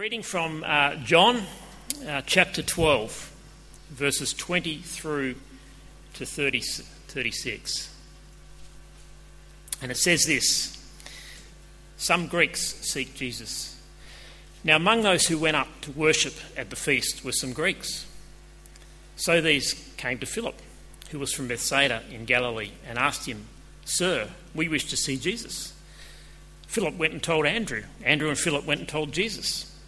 reading from uh, John uh, chapter 12, verses 20 through to 30, 36. And it says this Some Greeks seek Jesus. Now, among those who went up to worship at the feast were some Greeks. So these came to Philip, who was from Bethsaida in Galilee, and asked him, Sir, we wish to see Jesus. Philip went and told Andrew. Andrew and Philip went and told Jesus.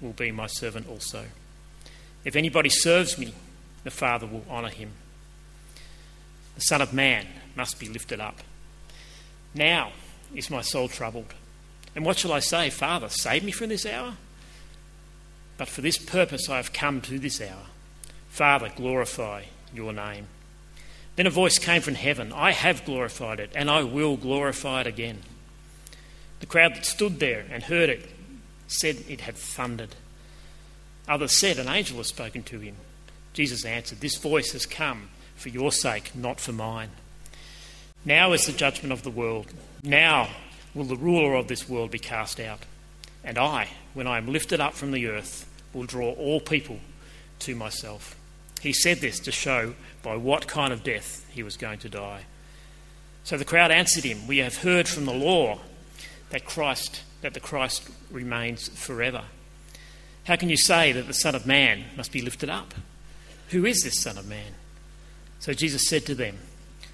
will be my servant also. If anybody serves me, the Father will honour him. The Son of Man must be lifted up. Now is my soul troubled. And what shall I say? Father, save me from this hour? But for this purpose I have come to this hour. Father, glorify your name. Then a voice came from heaven I have glorified it, and I will glorify it again. The crowd that stood there and heard it said it had thundered. Others said an angel has spoken to him. Jesus answered, This voice has come for your sake, not for mine. Now is the judgment of the world. Now will the ruler of this world be cast out. And I, when I am lifted up from the earth, will draw all people to myself. He said this to show by what kind of death he was going to die. So the crowd answered him, We have heard from the law that Christ that the Christ remains forever. How can you say that the Son of Man must be lifted up? Who is this Son of Man? So Jesus said to them,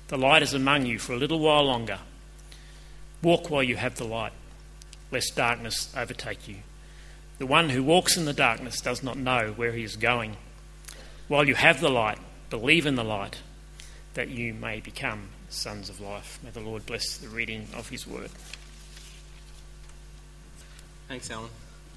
The light is among you for a little while longer. Walk while you have the light, lest darkness overtake you. The one who walks in the darkness does not know where he is going. While you have the light, believe in the light, that you may become sons of life. May the Lord bless the reading of his word. Thanks, Alan.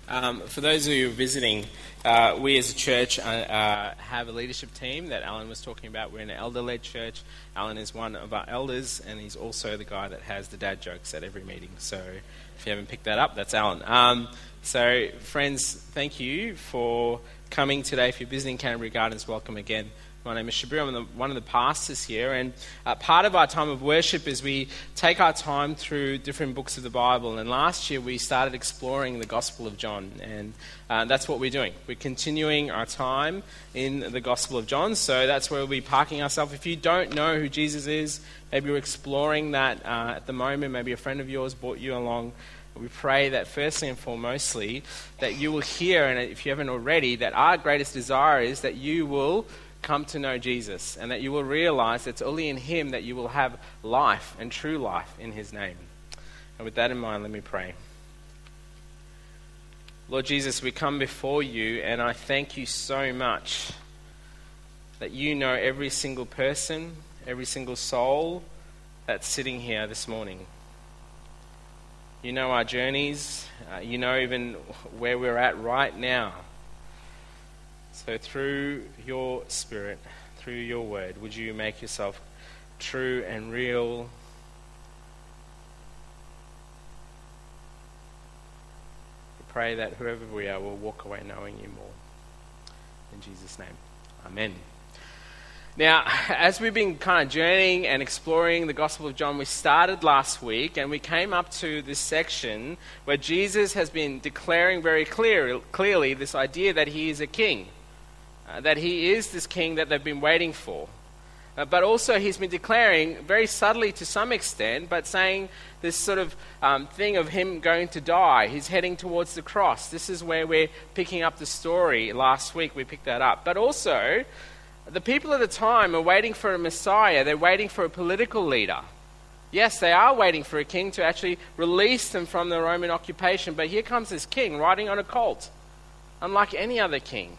Um, for those of you visiting, uh, we as a church uh, uh, have a leadership team that Alan was talking about. We're an elder led church. Alan is one of our elders, and he's also the guy that has the dad jokes at every meeting. So if you haven't picked that up, that's Alan. Um, so, friends, thank you for coming today. If you're visiting Canterbury Gardens, welcome again. My name is Shabir. I'm the, one of the pastors here. And uh, part of our time of worship is we take our time through different books of the Bible. And last year we started exploring the Gospel of John. And uh, that's what we're doing. We're continuing our time in the Gospel of John. So that's where we'll be parking ourselves. If you don't know who Jesus is, maybe you're exploring that uh, at the moment. Maybe a friend of yours brought you along we pray that firstly and foremostly that you will hear and if you haven't already that our greatest desire is that you will come to know Jesus and that you will realize it's only in Him that you will have life and true life in His name. And with that in mind, let me pray. Lord Jesus, we come before you and I thank you so much that you know every single person, every single soul that's sitting here this morning. You know our journeys. Uh, you know even where we're at right now. So, through your Spirit, through your word, would you make yourself true and real? We pray that whoever we are will walk away knowing you more. In Jesus' name, Amen. Now, as we've been kind of journeying and exploring the Gospel of John, we started last week and we came up to this section where Jesus has been declaring very clear, clearly this idea that he is a king uh, that he is this king that they've been waiting for. Uh, but also, he's been declaring very subtly to some extent, but saying this sort of um, thing of him going to die. He's heading towards the cross. This is where we're picking up the story. Last week we picked that up. But also, the people at the time are waiting for a Messiah, they're waiting for a political leader. Yes, they are waiting for a king to actually release them from the Roman occupation, but here comes this king riding on a colt, unlike any other king.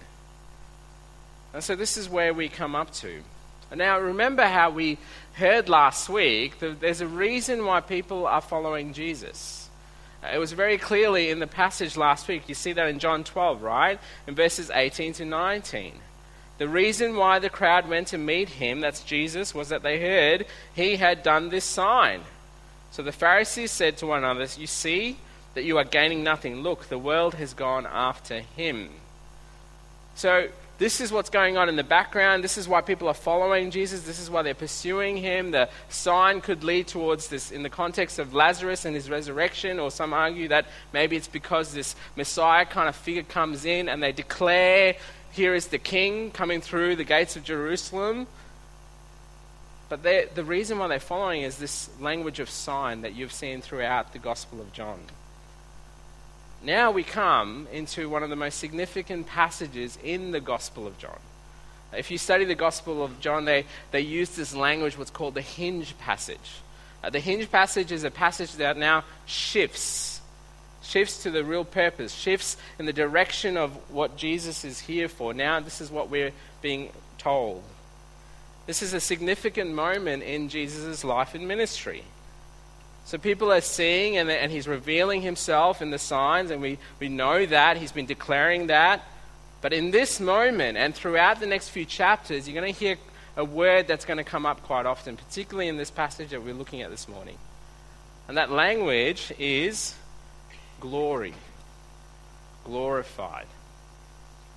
And so this is where we come up to. Now, remember how we heard last week that there's a reason why people are following Jesus. Uh, it was very clearly in the passage last week. You see that in John 12, right? In verses 18 to 19. The reason why the crowd went to meet him, that's Jesus, was that they heard he had done this sign. So the Pharisees said to one another, You see that you are gaining nothing. Look, the world has gone after him. So this is what's going on in the background. This is why people are following Jesus. This is why they're pursuing him. The sign could lead towards this in the context of Lazarus and his resurrection, or some argue that maybe it's because this Messiah kind of figure comes in and they declare, Here is the king coming through the gates of Jerusalem. But the reason why they're following is this language of sign that you've seen throughout the Gospel of John. Now we come into one of the most significant passages in the Gospel of John. If you study the Gospel of John, they, they use this language, what's called the hinge passage. Uh, the hinge passage is a passage that now shifts, shifts to the real purpose, shifts in the direction of what Jesus is here for. Now, this is what we're being told. This is a significant moment in Jesus' life and ministry. So people are seeing, and, and he's revealing himself in the signs, and we, we know that. He's been declaring that. But in this moment, and throughout the next few chapters, you're going to hear a word that's going to come up quite often, particularly in this passage that we're looking at this morning. And that language is glory, glorified,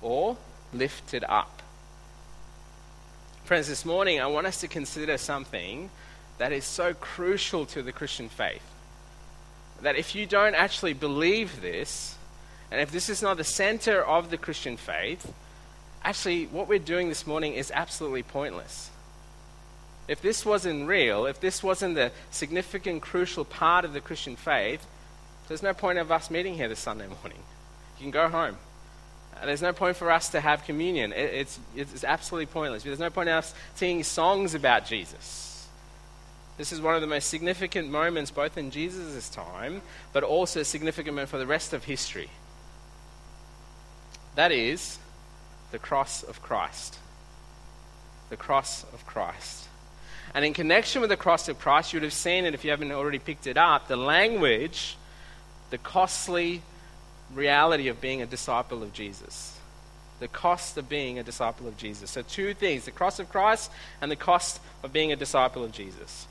or lifted up. Friends, this morning I want us to consider something that is so crucial to the Christian faith. That if you don't actually believe this, and if this is not the center of the Christian faith, actually what we're doing this morning is absolutely pointless. If this wasn't real, if this wasn't the significant, crucial part of the Christian faith, there's no point of us meeting here this Sunday morning. You can go home. There's no point for us to have communion. It's, it's absolutely pointless. There's no point in us singing songs about Jesus. This is one of the most significant moments, both in Jesus' time, but also a significant moment for the rest of history. That is the cross of Christ. The cross of Christ. And in connection with the cross of Christ, you would have seen it if you haven't already picked it up the language, the costly reality of being a disciple of Jesus. The cost of being a disciple of Jesus. So, two things the cross of Christ and the cost of being a disciple of Jesus.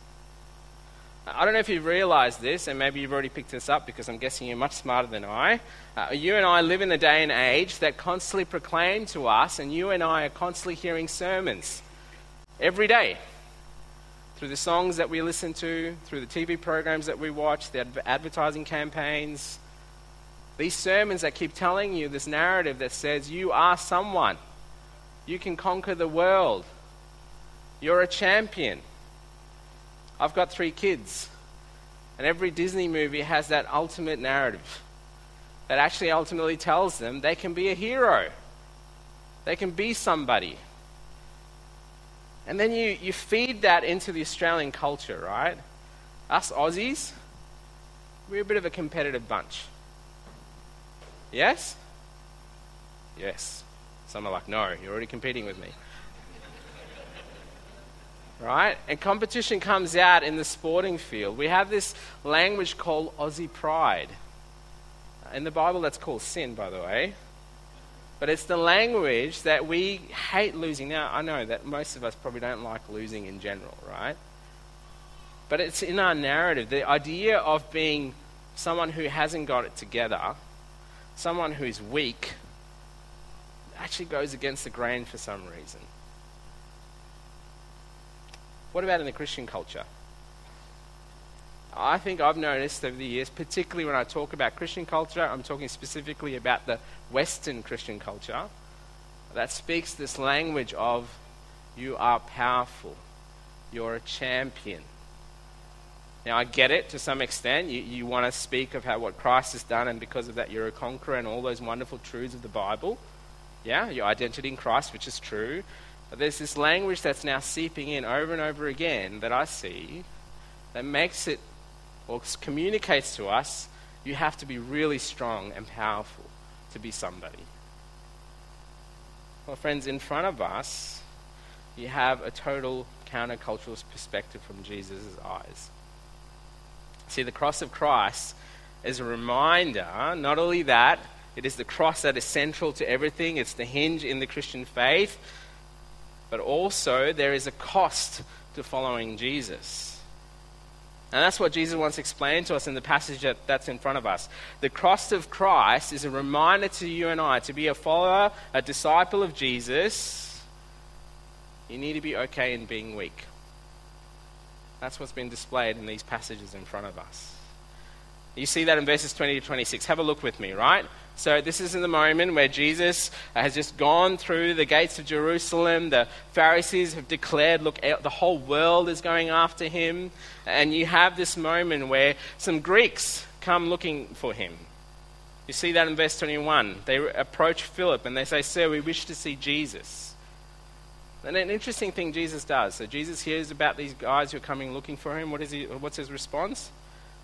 I don't know if you've realized this, and maybe you've already picked this up because I'm guessing you're much smarter than I. Uh, you and I live in a day and age that constantly proclaim to us, and you and I are constantly hearing sermons every day through the songs that we listen to, through the TV programs that we watch, the adv- advertising campaigns. These sermons that keep telling you this narrative that says you are someone, you can conquer the world, you're a champion. I've got three kids. And every Disney movie has that ultimate narrative that actually ultimately tells them they can be a hero, they can be somebody. And then you, you feed that into the Australian culture, right? Us Aussies, we're a bit of a competitive bunch. Yes? Yes. Some are like, no, you're already competing with me right? And competition comes out in the sporting field. We have this language called Aussie pride. In the Bible, that's called sin, by the way. But it's the language that we hate losing. Now, I know that most of us probably don't like losing in general, right? But it's in our narrative. The idea of being someone who hasn't got it together, someone who's weak, actually goes against the grain for some reason. What about in the Christian culture? I think I've noticed over the years, particularly when I talk about Christian culture, I'm talking specifically about the Western Christian culture, that speaks this language of you are powerful, you're a champion. Now, I get it to some extent. You, you want to speak of how what Christ has done, and because of that, you're a conqueror, and all those wonderful truths of the Bible. Yeah, your identity in Christ, which is true. There's this language that's now seeping in over and over again that I see that makes it or communicates to us you have to be really strong and powerful to be somebody. Well, friends, in front of us, you have a total countercultural perspective from Jesus' eyes. See, the cross of Christ is a reminder, not only that, it is the cross that is central to everything, it's the hinge in the Christian faith, but also there is a cost to following Jesus. And that's what Jesus wants explained to us in the passage that, that's in front of us. The cross of Christ is a reminder to you and I to be a follower, a disciple of Jesus. You need to be okay in being weak. That's what's been displayed in these passages in front of us. You see that in verses 20 to 26. Have a look with me, right? So, this is in the moment where Jesus uh, has just gone through the gates of Jerusalem. The Pharisees have declared, look, the whole world is going after him. And you have this moment where some Greeks come looking for him. You see that in verse 21. They approach Philip and they say, Sir, we wish to see Jesus. And an interesting thing Jesus does. So, Jesus hears about these guys who are coming looking for him. What is he, what's his response?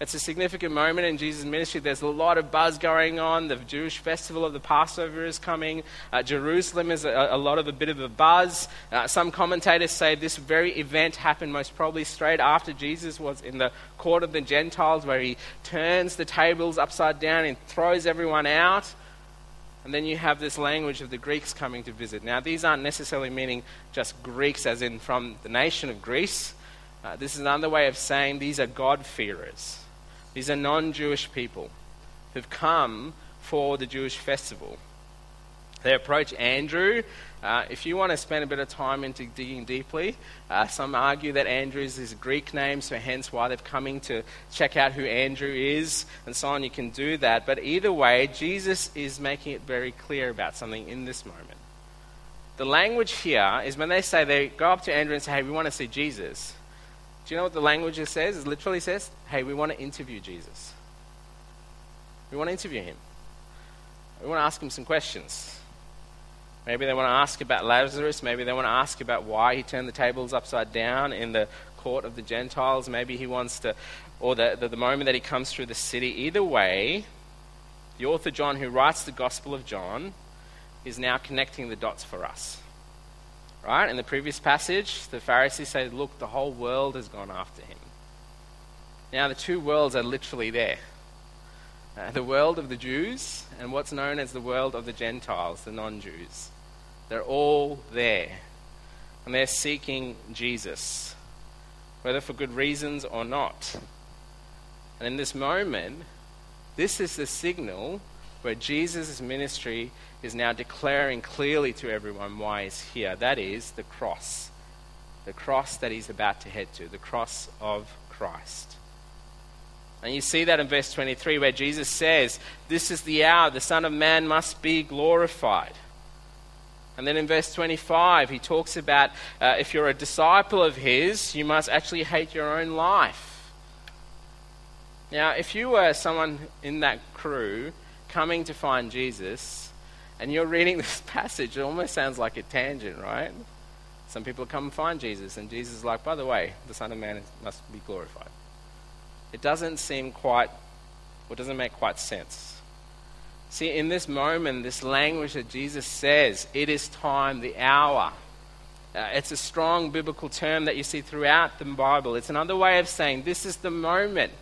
It's a significant moment in Jesus' ministry. There's a lot of buzz going on. The Jewish festival of the Passover is coming. Uh, Jerusalem is a, a, lot of a bit of a buzz. Uh, some commentators say this very event happened most probably straight after Jesus was in the court of the Gentiles, where he turns the tables upside down and throws everyone out. And then you have this language of the Greeks coming to visit. Now, these aren't necessarily meaning just Greeks, as in from the nation of Greece. Uh, this is another way of saying these are God-fearers. These are non Jewish people who've come for the Jewish festival. They approach Andrew. Uh, if you want to spend a bit of time into digging deeply, uh, some argue that Andrew is his Greek name, so hence why they're coming to check out who Andrew is, and so on. You can do that. But either way, Jesus is making it very clear about something in this moment. The language here is when they say they go up to Andrew and say, "Hey, we want to see Jesus." Do you know what the language says? It literally says, hey, we want to interview Jesus. We want to interview him. We want to ask him some questions. Maybe they want to ask about Lazarus. Maybe they want to ask about why he turned the tables upside down in the court of the Gentiles. Maybe he wants to, or the, the, the moment that he comes through the city. Either way, the author John, who writes the Gospel of John, is now connecting the dots for us. Right? In the previous passage, the Pharisees say, Look, the whole world has gone after him. Now, the two worlds are literally there uh, the world of the Jews and what's known as the world of the Gentiles, the non Jews. They're all there. And they're seeking Jesus, whether for good reasons or not. And in this moment, this is the signal where Jesus' ministry is now declaring clearly to everyone why he's here. That is the cross. The cross that he's about to head to, the cross of Christ. And you see that in verse 23 where Jesus says, This is the hour, the Son of Man must be glorified. And then in verse 25, he talks about uh, if you're a disciple of his, you must actually hate your own life. Now, if you were someone in that crew coming to find Jesus, and you're reading this passage, it almost sounds like a tangent, right? Some people come and find Jesus, and Jesus is like, by the way, the Son of Man must be glorified. It doesn't seem quite, or doesn't make quite sense. See, in this moment, this language that Jesus says, it is time, the hour. Uh, it's a strong biblical term that you see throughout the Bible. It's another way of saying this is the moment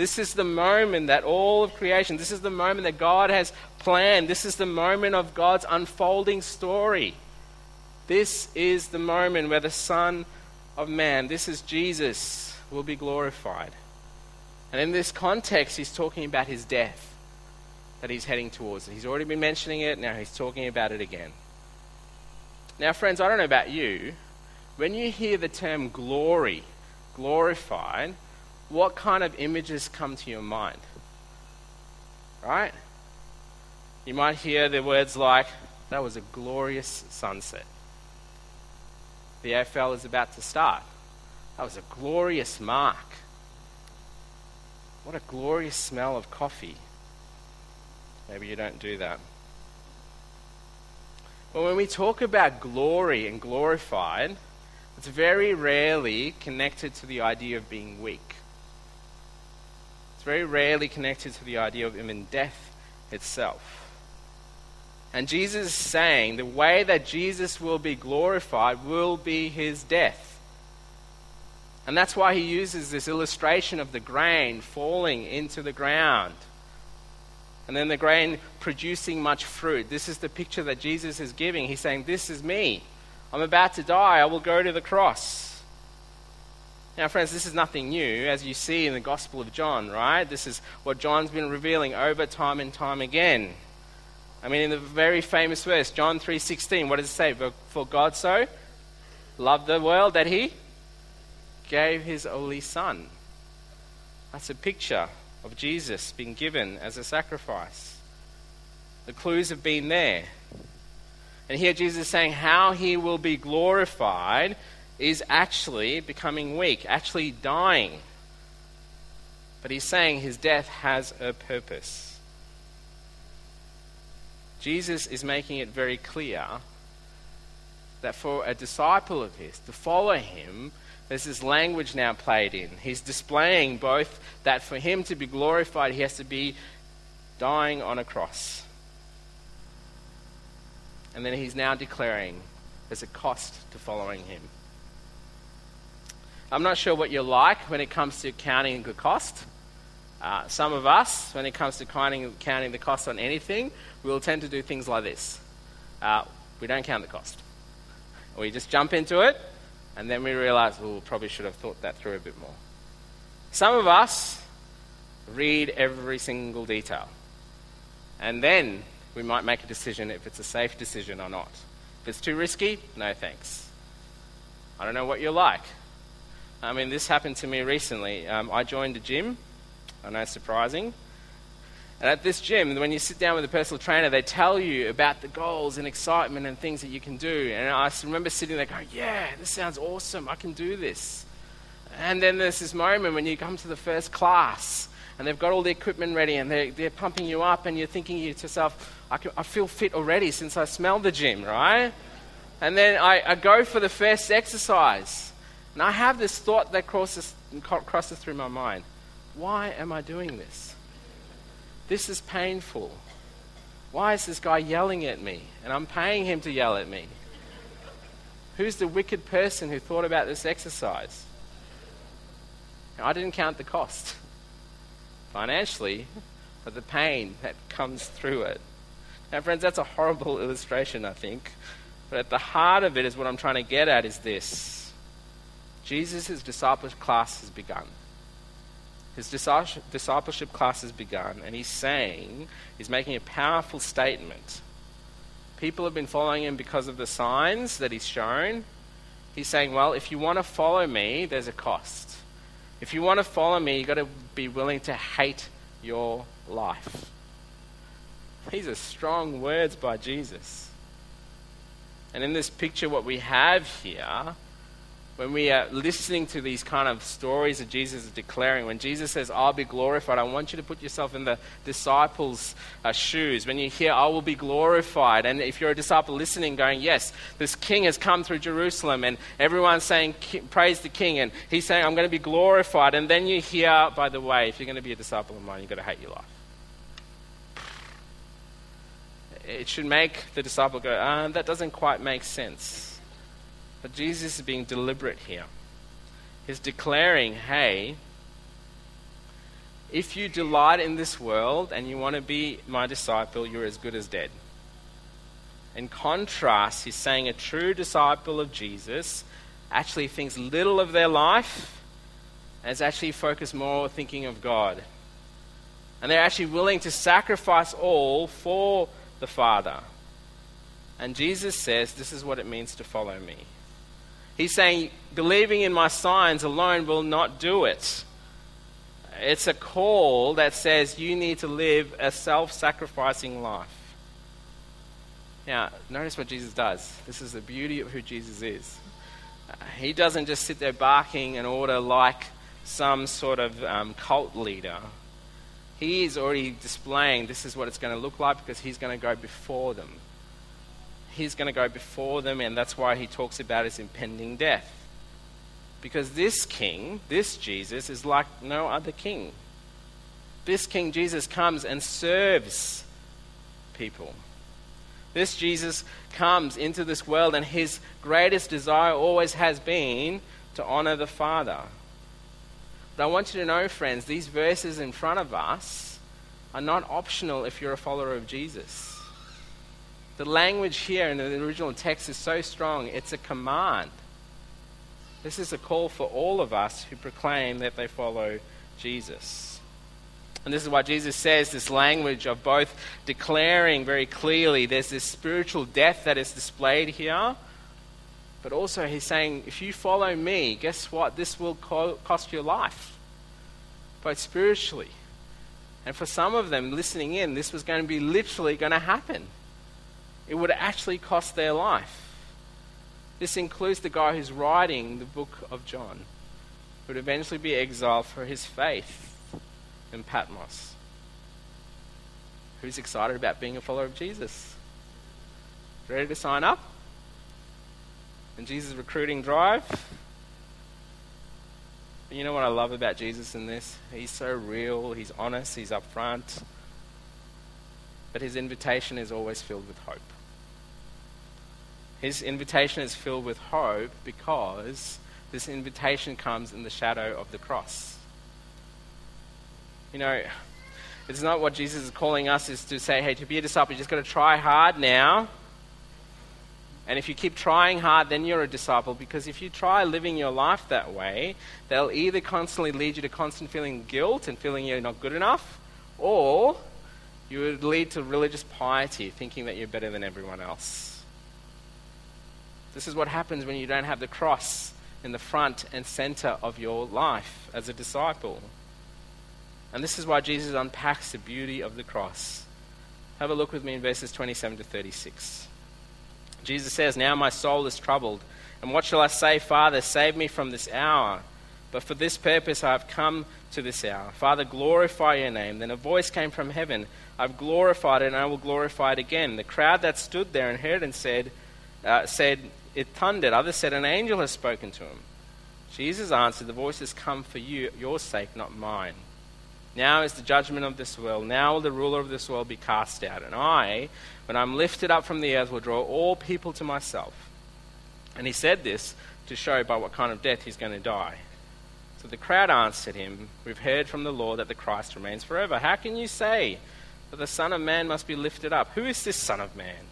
this is the moment that all of creation, this is the moment that God has planned. This is the moment of God's unfolding story. This is the moment where the Son of Man, this is Jesus, will be glorified. And in this context, he's talking about his death that he's heading towards. He's already been mentioning it, now he's talking about it again. Now, friends, I don't know about you. When you hear the term glory, glorified, what kind of images come to your mind? Right? You might hear the words like, that was a glorious sunset. The AFL is about to start. That was a glorious mark. What a glorious smell of coffee. Maybe you don't do that. Well, when we talk about glory and glorified, it's very rarely connected to the idea of being weak. It's very rarely connected to the idea of even death itself. And Jesus is saying the way that Jesus will be glorified will be his death. And that's why he uses this illustration of the grain falling into the ground. And then the grain producing much fruit. This is the picture that Jesus is giving. He's saying, This is me. I'm about to die. I will go to the cross. Now, friends, this is nothing new, as you see in the Gospel of John, right? This is what John's been revealing over time and time again. I mean, in the very famous verse, John 3.16, what does it say? For God so loved the world that he gave his only son. That's a picture of Jesus being given as a sacrifice. The clues have been there. And here Jesus is saying how he will be glorified is actually becoming weak, actually dying. But he's saying his death has a purpose. Jesus is making it very clear that for a disciple of his to follow him, there's this language now played in. He's displaying both that for him to be glorified, he has to be dying on a cross. And then he's now declaring there's a cost to following him. I'm not sure what you're like when it comes to counting the cost. Uh, some of us, when it comes to counting, counting the cost on anything, we will tend to do things like this. Uh, we don't count the cost. We just jump into it, and then we realize, well, we probably should have thought that through a bit more. Some of us read every single detail. And then we might make a decision if it's a safe decision or not. If it's too risky, no thanks. I don't know what you're like. I mean, this happened to me recently. Um, I joined a gym. I know it's surprising. And at this gym, when you sit down with a personal trainer, they tell you about the goals and excitement and things that you can do. And I remember sitting there going, Yeah, this sounds awesome. I can do this. And then there's this moment when you come to the first class and they've got all the equipment ready and they're, they're pumping you up, and you're thinking to yourself, I, can, I feel fit already since I smell the gym, right? And then I, I go for the first exercise. And I have this thought that crosses, crosses through my mind why am I doing this? This is painful. Why is this guy yelling at me? And I'm paying him to yell at me. Who's the wicked person who thought about this exercise? I didn't count the cost financially, but the pain that comes through it. Now, friends, that's a horrible illustration, I think. But at the heart of it is what I'm trying to get at is this Jesus' discipleship class has begun. His discipleship class has begun, and he's saying, he's making a powerful statement. People have been following him because of the signs that he's shown. He's saying, well, if you want to follow me, there's a cost. If you want to follow me, you've got to be willing to hate your life. These are strong words by Jesus. And in this picture, what we have here when we are listening to these kind of stories that Jesus is declaring, when Jesus says, I'll be glorified, I want you to put yourself in the disciples' uh, shoes. When you hear, I will be glorified, and if you're a disciple listening, going, Yes, this king has come through Jerusalem, and everyone's saying, Praise the king, and he's saying, I'm going to be glorified. And then you hear, by the way, if you're going to be a disciple of mine, you've got to hate your life. It should make the disciple go, uh, That doesn't quite make sense. But Jesus is being deliberate here. He's declaring, hey, if you delight in this world and you want to be my disciple, you're as good as dead. In contrast, he's saying a true disciple of Jesus actually thinks little of their life and is actually focused more thinking of God. And they're actually willing to sacrifice all for the Father. And Jesus says, This is what it means to follow me. He's saying, believing in my signs alone will not do it. It's a call that says you need to live a self sacrificing life. Now, notice what Jesus does. This is the beauty of who Jesus is. He doesn't just sit there barking an order like some sort of um, cult leader. He is already displaying this is what it's going to look like because he's going to go before them. He's going to go before them, and that's why he talks about his impending death. Because this king, this Jesus, is like no other king. This King Jesus comes and serves people. This Jesus comes into this world, and his greatest desire always has been to honor the Father. But I want you to know, friends, these verses in front of us are not optional if you're a follower of Jesus. The language here in the original text is so strong, it's a command. This is a call for all of us who proclaim that they follow Jesus. And this is why Jesus says this language of both declaring very clearly there's this spiritual death that is displayed here, but also he's saying, if you follow me, guess what? This will co- cost your life, both spiritually. And for some of them listening in, this was going to be literally going to happen. It would actually cost their life. This includes the guy who's writing the book of John, who would eventually be exiled for his faith in Patmos. Who's excited about being a follower of Jesus? Ready to sign up? And Jesus' recruiting drive? you know what I love about Jesus in this? He's so real, he's honest, he's upfront. But his invitation is always filled with hope. His invitation is filled with hope because this invitation comes in the shadow of the cross. You know, it's not what Jesus is calling us is to say, hey, to be a disciple, you just got to try hard now. And if you keep trying hard, then you're a disciple. Because if you try living your life that way, they'll either constantly lead you to constant feeling guilt and feeling you're not good enough, or you would lead to religious piety, thinking that you're better than everyone else. This is what happens when you don't have the cross in the front and center of your life as a disciple. And this is why Jesus unpacks the beauty of the cross. Have a look with me in verses 27 to 36. Jesus says, Now my soul is troubled. And what shall I say, Father? Save me from this hour. But for this purpose I have come to this hour. Father, glorify your name. Then a voice came from heaven I've glorified it, and I will glorify it again. The crowd that stood there and heard and said, uh, said It thundered. Others said, An angel has spoken to him. Jesus answered, The voice has come for you, your sake, not mine. Now is the judgment of this world. Now will the ruler of this world be cast out. And I, when I'm lifted up from the earth, will draw all people to myself. And he said this to show by what kind of death he's going to die. So the crowd answered him, We've heard from the Lord that the Christ remains forever. How can you say that the Son of Man must be lifted up? Who is this Son of Man?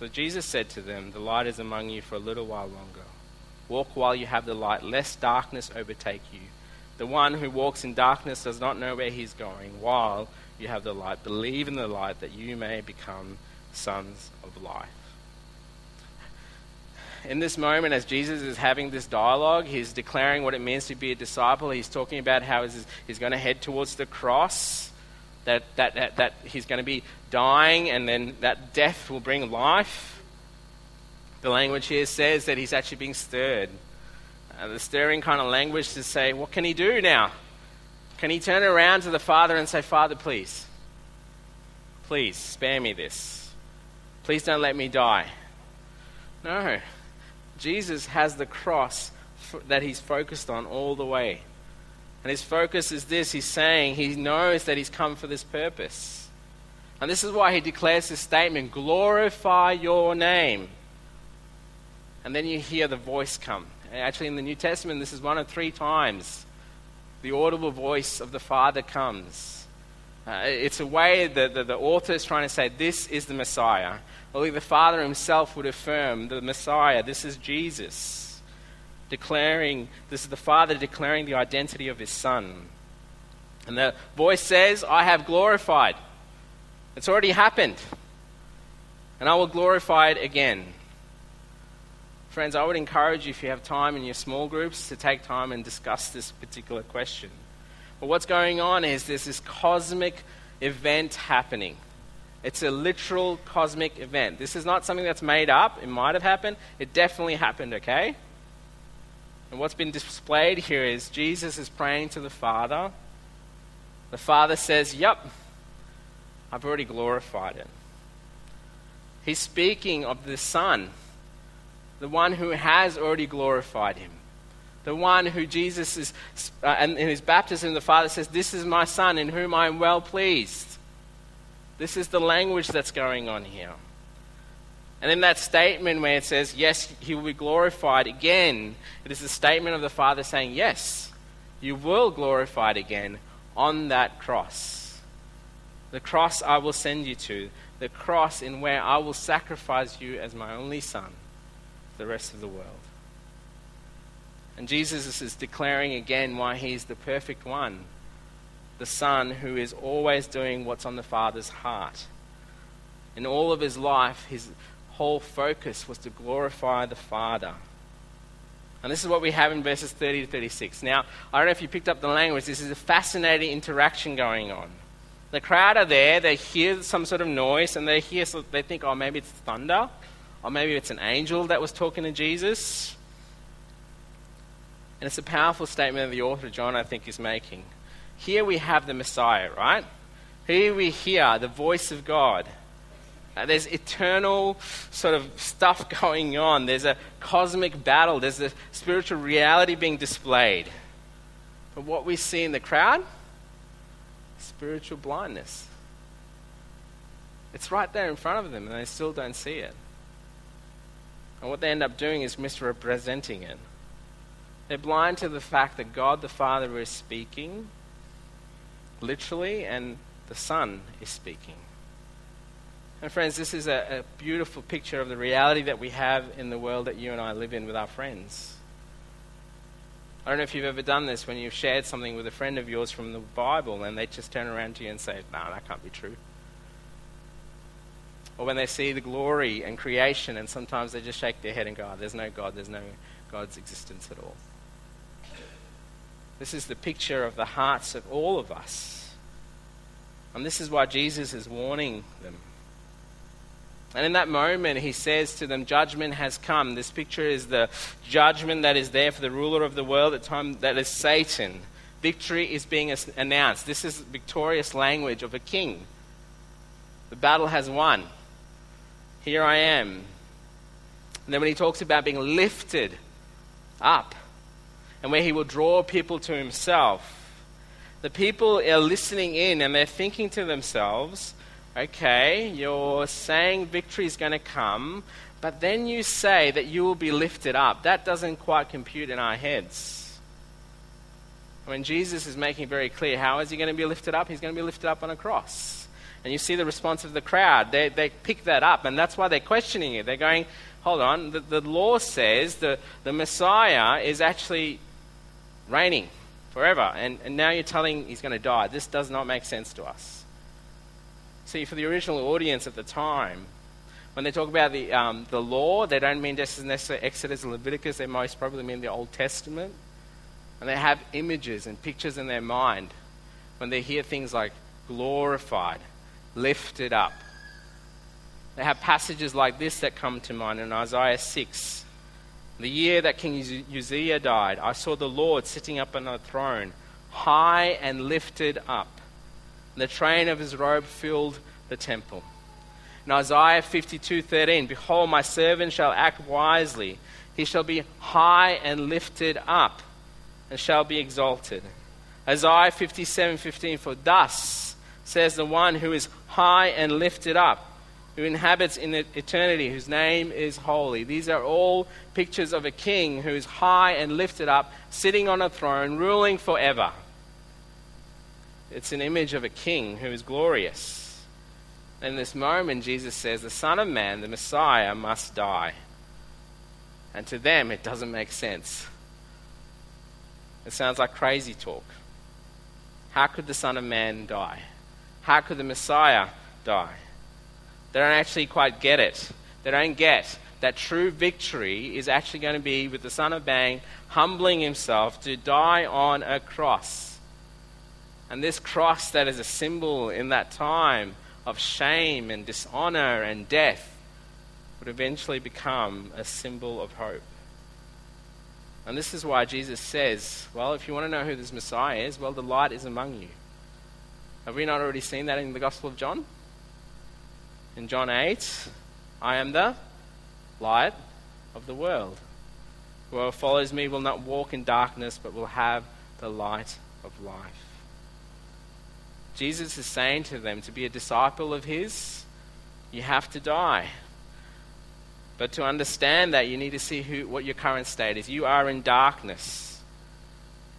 So Jesus said to them, The light is among you for a little while longer. Walk while you have the light, lest darkness overtake you. The one who walks in darkness does not know where he's going, while you have the light. Believe in the light that you may become sons of light. In this moment, as Jesus is having this dialogue, he's declaring what it means to be a disciple. He's talking about how he's going to head towards the cross, that, that, that, that he's going to be dying, and then that death will bring life. The language here says that he's actually being stirred uh, the stirring kind of language to say, what can he do now? Can he turn around to the Father and say, Father, please, please spare me this. Please don't let me die. No. Jesus has the cross that he's focused on all the way. And his focus is this he's saying he knows that he's come for this purpose. And this is why he declares this statement glorify your name. And then you hear the voice come. Actually, in the New Testament, this is one of three times the audible voice of the Father comes. Uh, it's a way that the, the author is trying to say, This is the Messiah. Only the Father himself would affirm the Messiah, this is Jesus. Declaring, this is the Father declaring the identity of his Son. And the voice says, I have glorified. It's already happened. And I will glorify it again. Friends, I would encourage you, if you have time in your small groups, to take time and discuss this particular question. But what's going on is there's this cosmic event happening. It's a literal cosmic event. This is not something that's made up. It might have happened. It definitely happened, okay? And what's been displayed here is Jesus is praying to the Father. The Father says, Yep, I've already glorified it. He's speaking of the Son, the one who has already glorified him. The one who Jesus is, uh, and in his baptism, the Father says, This is my Son in whom I am well pleased. This is the language that's going on here. And in that statement where it says, Yes, he will be glorified again, it is a statement of the Father saying, Yes, you will glorified again on that cross. The cross I will send you to, the cross in where I will sacrifice you as my only Son, for the rest of the world. And Jesus is declaring again why he's the perfect one, the Son who is always doing what's on the Father's heart. In all of his life, his whole focus was to glorify the Father. And this is what we have in verses 30 to 36. Now, I don't know if you picked up the language, this is a fascinating interaction going on. The crowd are there, they hear some sort of noise, and they hear, so they think, oh, maybe it's thunder, or maybe it's an angel that was talking to Jesus. And it's a powerful statement that the author John, I think, is making. Here we have the Messiah, right? Here we hear the voice of God. Uh, there's eternal sort of stuff going on. There's a cosmic battle. There's a spiritual reality being displayed. But what we see in the crowd, spiritual blindness. It's right there in front of them, and they still don't see it. And what they end up doing is misrepresenting it. They're blind to the fact that God the Father is speaking, literally, and the Son is speaking. And, friends, this is a, a, beautiful picture of the reality that we have in the world that you and I live in with our friends. I don't know if you've ever done this when you've shared something with a friend of yours from the Bible and they just turn around to you and say, No, nah, that can't be true. Or when they see the glory and creation and sometimes they just shake their head and go, oh, There's no God, there's no God's existence at all. This is the picture of the hearts of all of us. And this is why Jesus is warning them. And in that moment, he says to them, Judgment has come. This picture is the judgment that is there for the ruler of the world at time that is Satan. Victory is being announced. This is victorious language of a king. The battle has won. Here I am. And then when he talks about being lifted up, and where he will draw people to himself. The people are listening in and they're thinking to themselves, okay, you're saying victory is going to come, but then you say that you will be lifted up. That doesn't quite compute in our heads. When Jesus is making very clear how is he going to be lifted up? He's going to be lifted up on a cross. And you see the response of the crowd. They, they pick that up, and that's why they're questioning it. They're going, hold on, the, the law says the, the Messiah is actually reigning forever. And, and now you're telling he's going to die. This does not make sense to us. See, for the original audience at the time, when they talk about the, um, the law, they don't mean just necessarily Exodus and Leviticus, they most probably mean the Old Testament. And they have images and pictures in their mind when they hear things like glorified, lifted up. They have passages like this that come to mind in Isaiah 6 the year that King Uzziah died, I saw the Lord sitting up on a throne, high and lifted up. And the train of his robe filled the temple. In Isaiah 52:13, behold, my servant shall act wisely. He shall be high and lifted up, and shall be exalted. Isaiah 57:15, for thus says the one who is high and lifted up who inhabits in eternity, whose name is holy. These are all pictures of a king who is high and lifted up, sitting on a throne, ruling forever. It's an image of a king who is glorious. In this moment, Jesus says, The Son of Man, the Messiah, must die. And to them, it doesn't make sense. It sounds like crazy talk. How could the Son of Man die? How could the Messiah die? They don't actually quite get it. They don't get that true victory is actually going to be with the Son of Man humbling himself to die on a cross. And this cross, that is a symbol in that time of shame and dishonor and death, would eventually become a symbol of hope. And this is why Jesus says, Well, if you want to know who this Messiah is, well, the light is among you. Have we not already seen that in the Gospel of John? in John 8, I am the light of the world. Whoever follows me will not walk in darkness, but will have the light of life. Jesus is saying to them to be a disciple of His, you have to die. But to understand that, you need to see who, what your current state is. You are in darkness.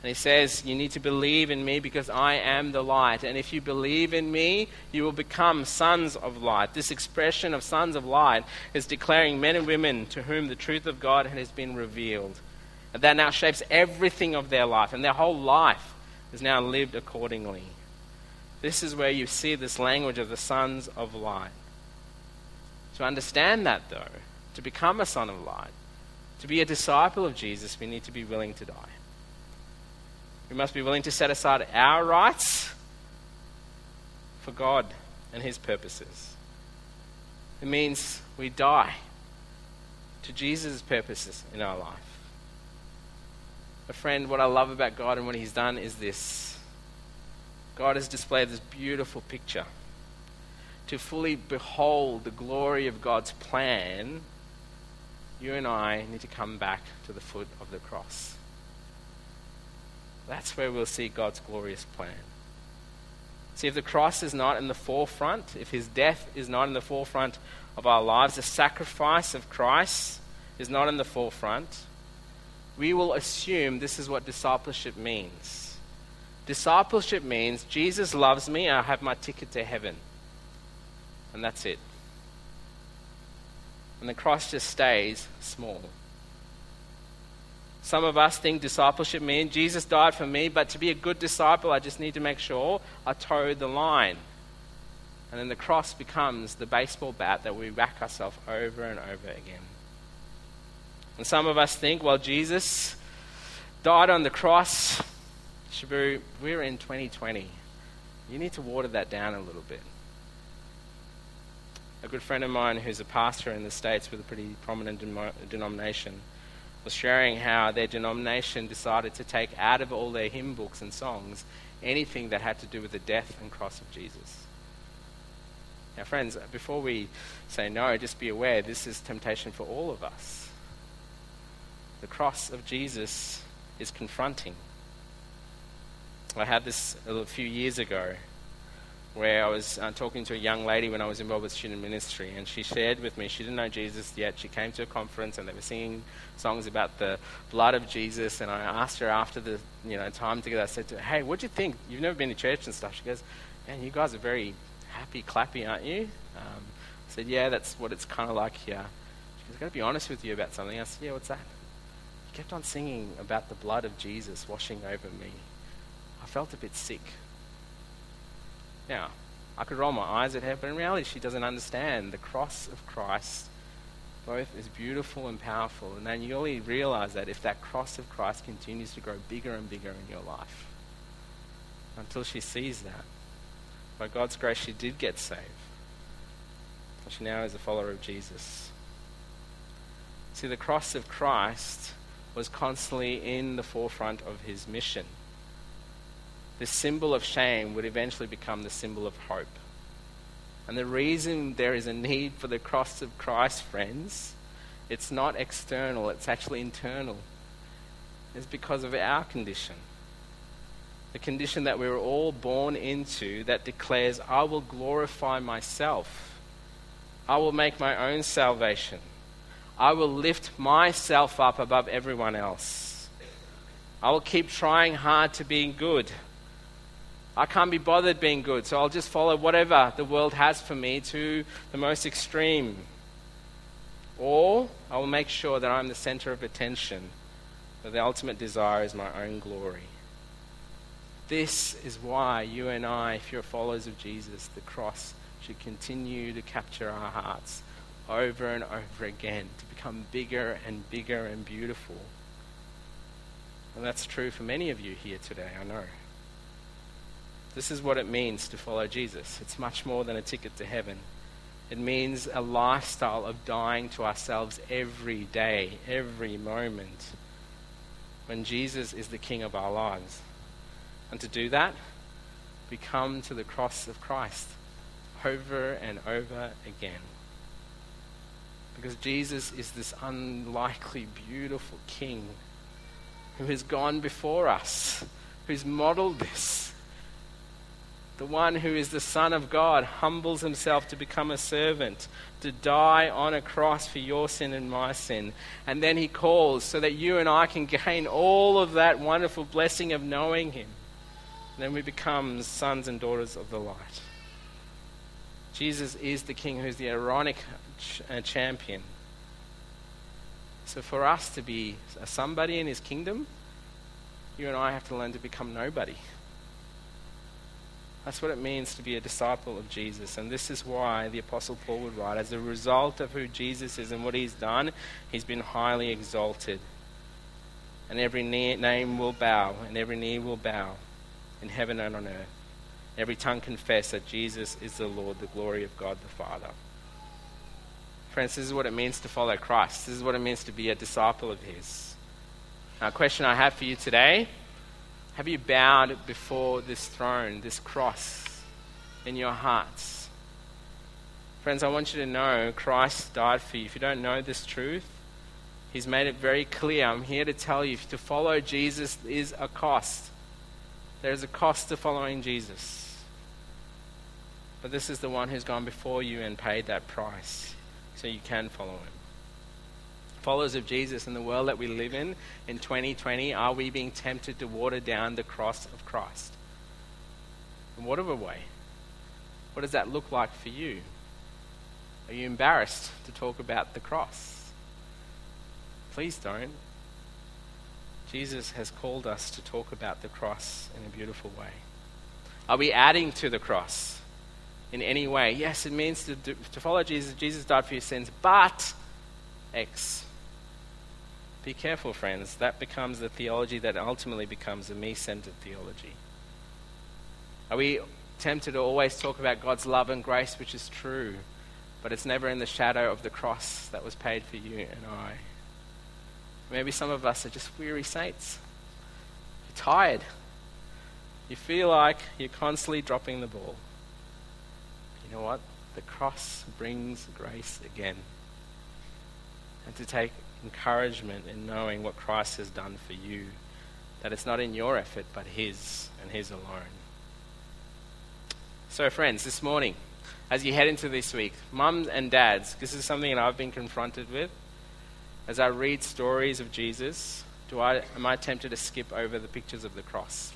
And he says, You need to believe in me because I am the light. And if you believe in me, you will become sons of light. This expression of sons of light is declaring men and women to whom the truth of God has been revealed. And that now shapes everything of their life. And their whole life is now lived accordingly. This is where you see this language of the sons of light. To understand that, though, to become a son of light, to be a disciple of Jesus, we need to be willing to die. We must be willing to set aside our rights for God and His purposes. It means we die to Jesus' purposes in our life. A friend, what I love about God and what He's done is this God has displayed this beautiful picture. To fully behold the glory of God's plan, you and I need to come back to the foot of the cross. That's where we'll see God's glorious plan. See, if the cross is not in the forefront, if his death is not in the forefront of our lives, the sacrifice of Christ is not in the forefront, we will assume this is what discipleship means. Discipleship means Jesus loves me, I have my ticket to heaven. And that's it. And the cross just stays small. Some of us think discipleship means Jesus died for me, but to be a good disciple, I just need to make sure I toe the line. And then the cross becomes the baseball bat that we whack ourselves over and over again. And some of us think, well, Jesus died on the cross. Shabu, we're in 2020. You need to water that down a little bit. A good friend of mine who's a pastor in the States with a pretty prominent denomination was sharing how their denomination decided to take out of all their hymn books and songs anything that had to do with the death and cross of Jesus. Now, friends, before we say no, just be aware this is temptation for all of us. The cross of Jesus is confronting. I had this a few years ago where I was uh, talking to a young lady when I was involved with student ministry, and she shared with me she didn't know Jesus yet. She came to a conference and they were singing songs about the blood of Jesus. And I asked her after the you know time together. I said to her, "Hey, what do you think? You've never been to church and stuff." She goes, "Man, you guys are very happy, clappy, aren't you?" Um, I said, "Yeah, that's what it's kind of like here." She goes, I've "Got to be honest with you about something." I said, "Yeah, what's that?" She kept on singing about the blood of Jesus washing over me. I felt a bit sick. Now, I could roll my eyes at her, but in reality, she doesn't understand the cross of Christ. Both is beautiful and powerful, and then you only realize that if that cross of Christ continues to grow bigger and bigger in your life. Until she sees that. By God's grace, she did get saved. She now is a follower of Jesus. See, the cross of Christ was constantly in the forefront of his mission the symbol of shame would eventually become the symbol of hope. And the reason there is a need for the cross of Christ, friends, it's not external, it's actually internal. It's because of our condition. The condition that we were all born into that declares, I will glorify myself. I will make my own salvation. I will lift myself up above everyone else. I will keep trying hard to be good. I can't be bothered being good, so I'll just follow whatever the world has for me to the most extreme. Or I will make sure that I'm the center of attention, that the ultimate desire is my own glory. This is why you and I, if you're followers of Jesus, the cross should continue to capture our hearts over and over again, to become bigger and bigger and beautiful. And that's true for many of you here today, I know. This is what it means to follow Jesus. It's much more than a ticket to heaven. It means a lifestyle of dying to ourselves every day, every moment, when Jesus is the King of our lives. And to do that, we come to the cross of Christ over and over again. Because Jesus is this unlikely, beautiful King who has gone before us, who's modeled this. The one who is the Son of God humbles himself to become a servant, to die on a cross for your sin and my sin. And then he calls so that you and I can gain all of that wonderful blessing of knowing him. And then we become sons and daughters of the light. Jesus is the King who's the Aaronic ch- uh, champion. So for us to be a somebody in his kingdom, you and I have to learn to become nobody. That's what it means to be a disciple of Jesus. And this is why the Apostle Paul would write as a result of who Jesus is and what he's done, he's been highly exalted. And every name will bow, and every knee will bow in heaven and on earth. Every tongue confess that Jesus is the Lord, the glory of God the Father. Friends, this is what it means to follow Christ. This is what it means to be a disciple of His. Now, a question I have for you today have you bowed before this throne, this cross, in your hearts? Friends, I want you to know Christ died for you. If you don't know this truth, He's made it very clear. I'm here to tell you to follow Jesus is a cost. There's a cost to following Jesus. But this is the one who's gone before you and paid that price so you can follow him. Followers of Jesus in the world that we live in in 2020, are we being tempted to water down the cross of Christ? In whatever way. What does that look like for you? Are you embarrassed to talk about the cross? Please don't. Jesus has called us to talk about the cross in a beautiful way. Are we adding to the cross in any way? Yes, it means to, do, to follow Jesus. Jesus died for your sins, but X. Be careful, friends. That becomes the theology that ultimately becomes a me centered theology. Are we tempted to always talk about God's love and grace, which is true, but it's never in the shadow of the cross that was paid for you and I? Maybe some of us are just weary saints. You're tired. You feel like you're constantly dropping the ball. You know what? The cross brings grace again. And to take encouragement in knowing what Christ has done for you, that it's not in your effort, but His and His alone. So, friends, this morning, as you head into this week, mums and dads, this is something that I've been confronted with as I read stories of Jesus, do I, am I tempted to skip over the pictures of the cross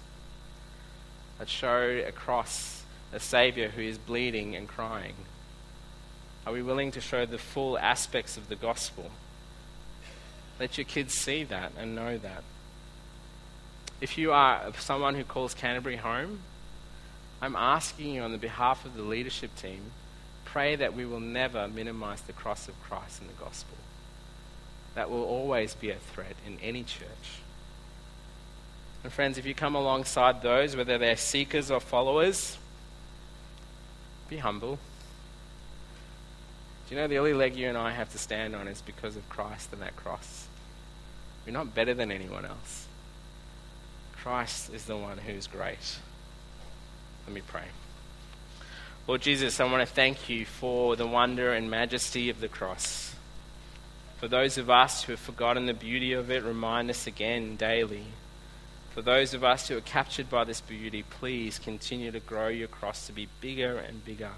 that show a cross, a Savior who is bleeding and crying? Are we willing to show the full aspects of the gospel? Let your kids see that and know that. If you are someone who calls Canterbury home, I'm asking you on the behalf of the leadership team, pray that we will never minimize the cross of Christ in the gospel that will always be a threat in any church. And friends, if you come alongside those, whether they're seekers or followers, be humble. Do you know the only leg you and I have to stand on is because of Christ and that cross? We're not better than anyone else. Christ is the one who's great. Let me pray. Lord Jesus, I want to thank you for the wonder and majesty of the cross. For those of us who have forgotten the beauty of it, remind us again daily. For those of us who are captured by this beauty, please continue to grow your cross to be bigger and bigger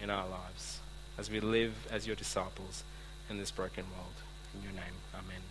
in our lives as we live as your disciples in this broken world. In your name, amen.